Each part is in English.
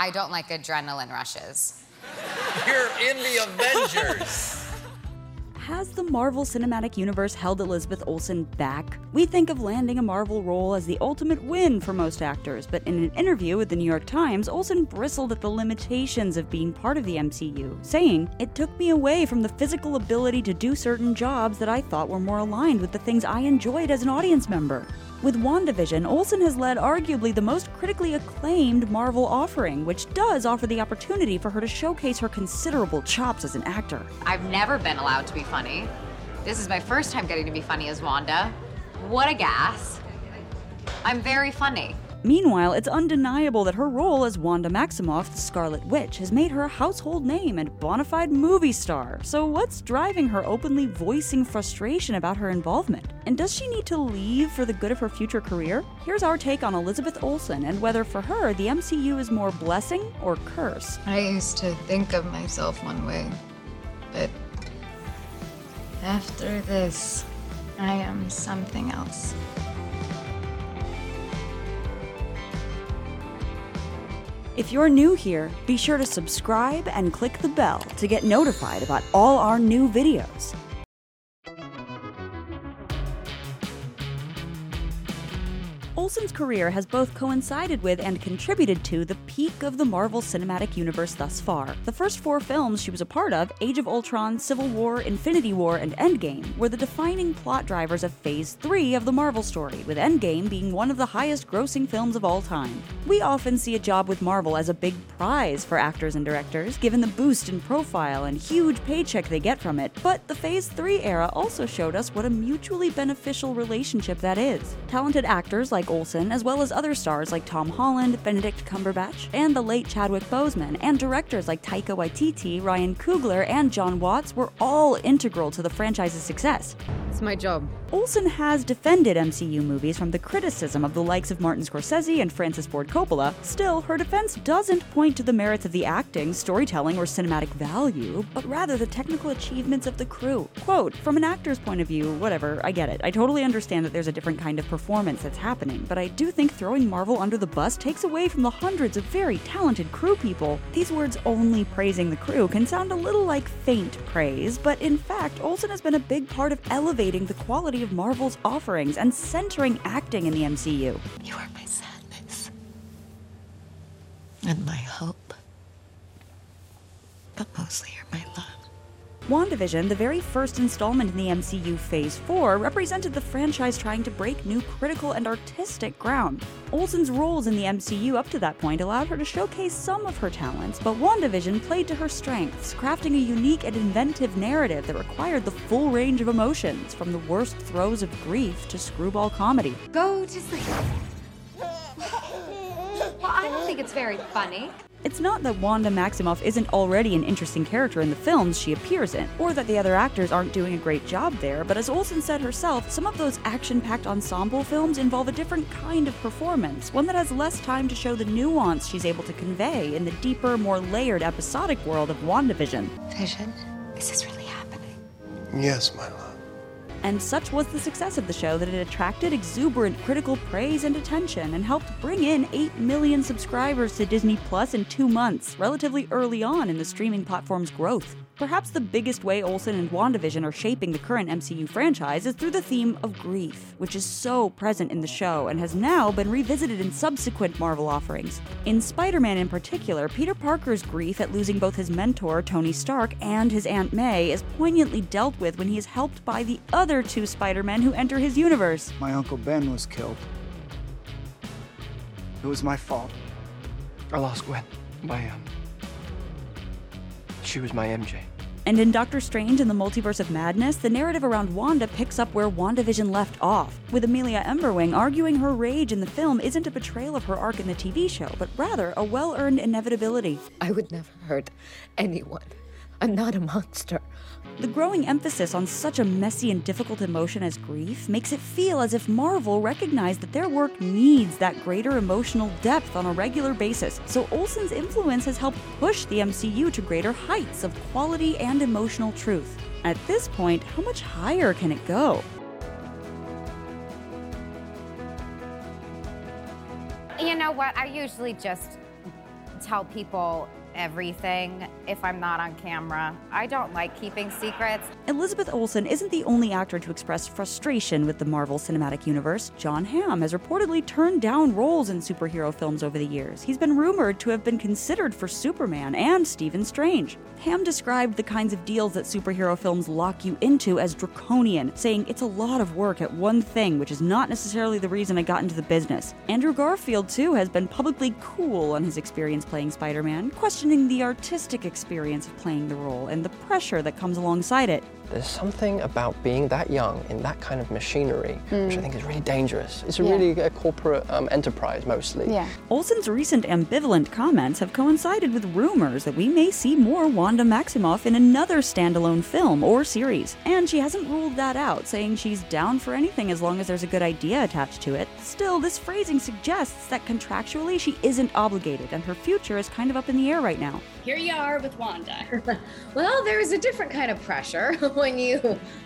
I don't like adrenaline rushes. You're in the Avengers. Has the Marvel Cinematic Universe held Elizabeth Olsen back? We think of landing a Marvel role as the ultimate win for most actors, but in an interview with the New York Times, Olsen bristled at the limitations of being part of the MCU, saying, It took me away from the physical ability to do certain jobs that I thought were more aligned with the things I enjoyed as an audience member. With WandaVision, Olsen has led arguably the most critically acclaimed Marvel offering, which does offer the opportunity for her to showcase her considerable chops as an actor. I've never been allowed to be funny. This is my first time getting to be funny as Wanda. What a gas. I'm very funny. Meanwhile, it's undeniable that her role as Wanda Maximoff, the Scarlet Witch, has made her a household name and bona fide movie star. So, what's driving her openly voicing frustration about her involvement? And does she need to leave for the good of her future career? Here's our take on Elizabeth Olsen and whether for her the MCU is more blessing or curse. I used to think of myself one way, but after this, I am something else. If you're new here, be sure to subscribe and click the bell to get notified about all our new videos. Olsen's career has both coincided with and contributed to the peak of the Marvel Cinematic Universe thus far. The first four films she was a part of, Age of Ultron, Civil War, Infinity War, and Endgame, were the defining plot drivers of Phase 3 of the Marvel story, with Endgame being one of the highest grossing films of all time. We often see a job with Marvel as a big prize for actors and directors, given the boost in profile and huge paycheck they get from it, but the Phase 3 era also showed us what a mutually beneficial relationship that is. Talented actors like Olsen, as well as other stars like Tom Holland, Benedict Cumberbatch, and the late Chadwick Boseman, and directors like Taika Waititi, Ryan Coogler, and Jon Watts were all integral to the franchise's success. It's my job. Olsen has defended MCU movies from the criticism of the likes of Martin Scorsese and Francis Ford Coppola. Still, her defense doesn't point to the merits of the acting, storytelling, or cinematic value, but rather the technical achievements of the crew. Quote, from an actor's point of view, whatever, I get it. I totally understand that there's a different kind of performance that's happening, but I do think throwing Marvel under the bus takes away from the hundreds of very talented crew people. These words only praising the crew can sound a little like faint praise, but in fact, Olsen has been a big part of elevating the quality of Marvel's offerings and centering acting in the MCU. You are my sadness and my hope, but mostly you're my love. WandaVision, the very first installment in the MCU Phase 4, represented the franchise trying to break new critical and artistic ground. Olsen's roles in the MCU up to that point allowed her to showcase some of her talents, but WandaVision played to her strengths, crafting a unique and inventive narrative that required the full range of emotions, from the worst throes of grief to screwball comedy. Go to sleep. Well, I don't think it's very funny. It's not that Wanda Maximoff isn't already an interesting character in the films she appears in, or that the other actors aren't doing a great job there, but as Olsen said herself, some of those action packed ensemble films involve a different kind of performance, one that has less time to show the nuance she's able to convey in the deeper, more layered episodic world of WandaVision. Vision, is this really happening? Yes, my love. And such was the success of the show that it attracted exuberant critical praise and attention and helped bring in 8 million subscribers to Disney Plus in two months, relatively early on in the streaming platform's growth. Perhaps the biggest way Olsen and WandaVision are shaping the current MCU franchise is through the theme of grief, which is so present in the show and has now been revisited in subsequent Marvel offerings. In Spider Man in particular, Peter Parker's grief at losing both his mentor, Tony Stark, and his Aunt May is poignantly dealt with when he is helped by the other two Spider Men who enter his universe. My Uncle Ben was killed. It was my fault. I lost Gwen. My, um. She was my MJ. And in Doctor Strange and the Multiverse of Madness, the narrative around Wanda picks up where WandaVision left off, with Amelia Emberwing arguing her rage in the film isn't a betrayal of her arc in the TV show, but rather a well earned inevitability. I would never hurt anyone. I'm not a monster. The growing emphasis on such a messy and difficult emotion as grief makes it feel as if Marvel recognized that their work needs that greater emotional depth on a regular basis. So Olsen's influence has helped push the MCU to greater heights of quality and emotional truth. At this point, how much higher can it go? You know what? I usually just tell people everything if I'm not on camera. I don't like keeping secrets. Elizabeth Olsen isn't the only actor to express frustration with the Marvel Cinematic Universe. Jon Hamm has reportedly turned down roles in superhero films over the years. He's been rumored to have been considered for Superman and Stephen Strange. Hamm described the kinds of deals that superhero films lock you into as draconian, saying it's a lot of work at one thing, which is not necessarily the reason I got into the business. Andrew Garfield, too, has been publicly cool on his experience playing Spider Man, questioning the artistic experience of playing the role and the pressure that comes alongside it. There's something about being that young in that kind of machinery, which I think is really dangerous. It's a Yeah. really a corporate um, enterprise mostly. Yeah. Olsen's recent ambivalent comments have coincided with rumors that we may see more Wanda Maximoff in another standalone film or series. And she hasn't ruled that out, saying she's down for anything as long as there's a good idea attached to it. Still, this phrasing suggests that contractually she isn't obligated, and her future is kind of up in the air right now. Here you are with Wanda. Well, there's a different kind of pressure when you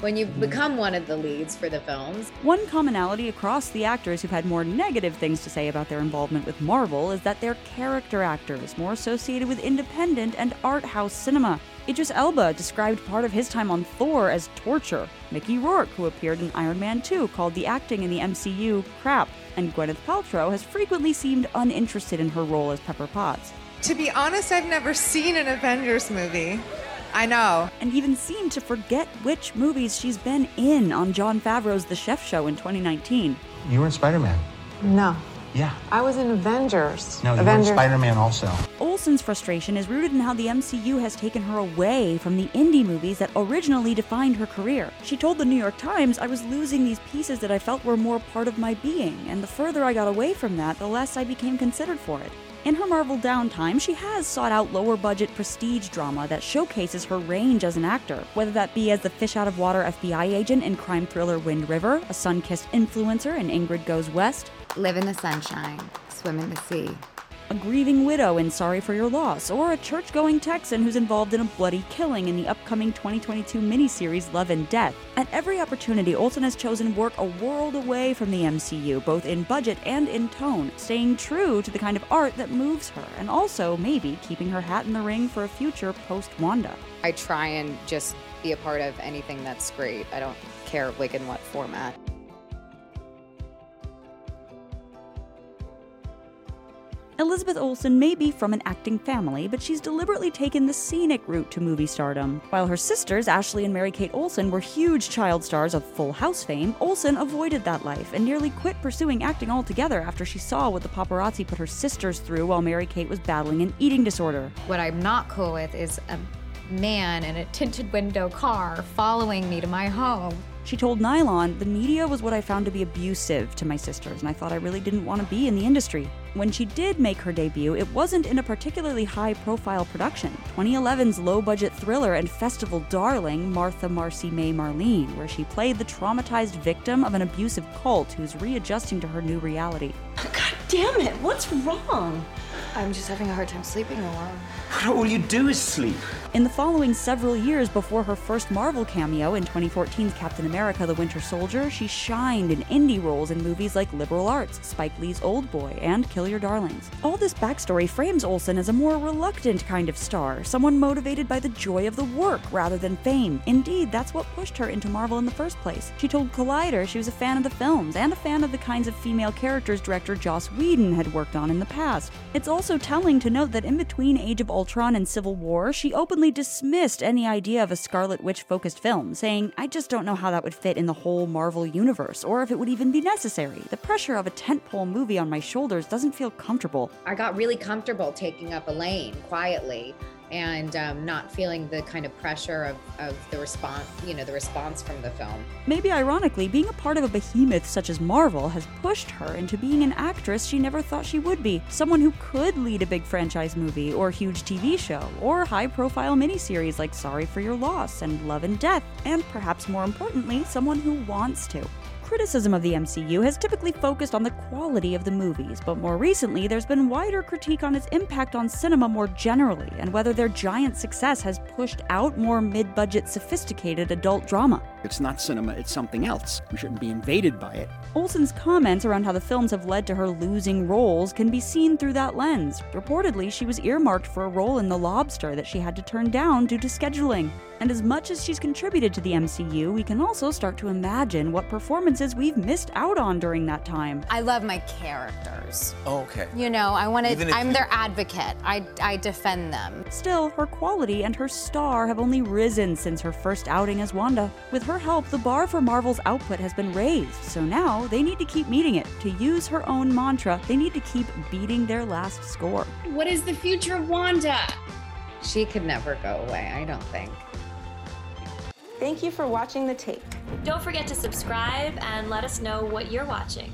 when you mm. become one of the leads for the films. One commonality across the actors who've had more negative things to say about their involvement with Marvel is that they're character actors, more associated with independent and art house cinema. Idris Elba described part of his time on Thor as torture. Mickey Rourke, who appeared in Iron Man 2, called the acting in the MCU crap. And Gwyneth Paltrow has frequently seemed uninterested in her role as Pepper Potts. To be honest, I've never seen an Avengers movie. I know. And even seemed to forget which movies she's been in on Jon Favreau's The Chef Show in 2019. You were in Spider Man. No. Yeah. I was in Avengers. No, you Avengers. were in Spider Man also. Olsen's frustration is rooted in how the MCU has taken her away from the indie movies that originally defined her career. She told the New York Times, I was losing these pieces that I felt were more part of my being, and the further I got away from that, the less I became considered for it. In her Marvel downtime, she has sought out lower budget prestige drama that showcases her range as an actor, whether that be as the fish out of water FBI agent in crime thriller Wind River, a sun kissed influencer in Ingrid Goes West, Live in the sunshine, swim in the sea. A grieving widow in Sorry for Your Loss, or a church going Texan who's involved in a bloody killing in the upcoming 2022 miniseries Love and Death. At every opportunity, Olsen has chosen work a world away from the MCU, both in budget and in tone, staying true to the kind of art that moves her, and also maybe keeping her hat in the ring for a future post Wanda. I try and just be a part of anything that's great. I don't care like in what format. Elizabeth Olsen may be from an acting family, but she's deliberately taken the scenic route to movie stardom. While her sisters, Ashley and Mary Kate Olsen, were huge child stars of Full House fame, Olsen avoided that life and nearly quit pursuing acting altogether after she saw what the paparazzi put her sisters through while Mary Kate was battling an eating disorder. What I'm not cool with is a man in a tinted window car following me to my home. She told Nylon, The media was what I found to be abusive to my sisters, and I thought I really didn't want to be in the industry. When she did make her debut, it wasn't in a particularly high profile production 2011's low budget thriller and festival darling, Martha Marcy May Marlene, where she played the traumatized victim of an abusive cult who's readjusting to her new reality. God damn it, what's wrong? I'm just having a hard time sleeping alone. All you do is sleep. In the following several years before her first Marvel cameo in 2014's Captain America the Winter Soldier, she shined in indie roles in movies like Liberal Arts, Spike Lee's Old Boy, and Kill Your Darlings. All this backstory frames Olsen as a more reluctant kind of star, someone motivated by the joy of the work rather than fame. Indeed, that's what pushed her into Marvel in the first place. She told Collider she was a fan of the films and a fan of the kinds of female characters director Joss Whedon had worked on in the past. It's also telling to note that in between Age of Ultron and Civil War, she openly dismissed any idea of a Scarlet Witch focused film, saying, I just don't know how that would fit in the whole Marvel universe, or if it would even be necessary. The pressure of a tentpole movie on my shoulders doesn't feel comfortable. I got really comfortable taking up a lane quietly and um, not feeling the kind of pressure of, of the response, you know, the response from the film. Maybe ironically, being a part of a behemoth such as Marvel has pushed her into being an actress she never thought she would be. Someone who could lead a big franchise movie, or huge TV show, or high profile miniseries like Sorry for Your Loss and Love and Death, and perhaps more importantly, someone who wants to. Criticism of the MCU has typically focused on the quality of the movies, but more recently, there's been wider critique on its impact on cinema more generally, and whether their giant success has pushed out more mid budget, sophisticated adult drama. It's not cinema, it's something else. We shouldn't be invaded by it. Olsen's comments around how the films have led to her losing roles can be seen through that lens. Reportedly, she was earmarked for a role in The Lobster that she had to turn down due to scheduling. And as much as she's contributed to the MCU, we can also start to imagine what performances we've missed out on during that time. I love my characters. Oh, okay. You know, I want to, I'm you- their advocate. I, I defend them. Still, her quality and her star have only risen since her first outing as Wanda. With her help, the bar for Marvel's output has been raised, so now they need to keep meeting it. To use her own mantra, they need to keep beating their last score. What is the future of Wanda? She could never go away, I don't think. Thank you for watching The Take. Don't forget to subscribe and let us know what you're watching.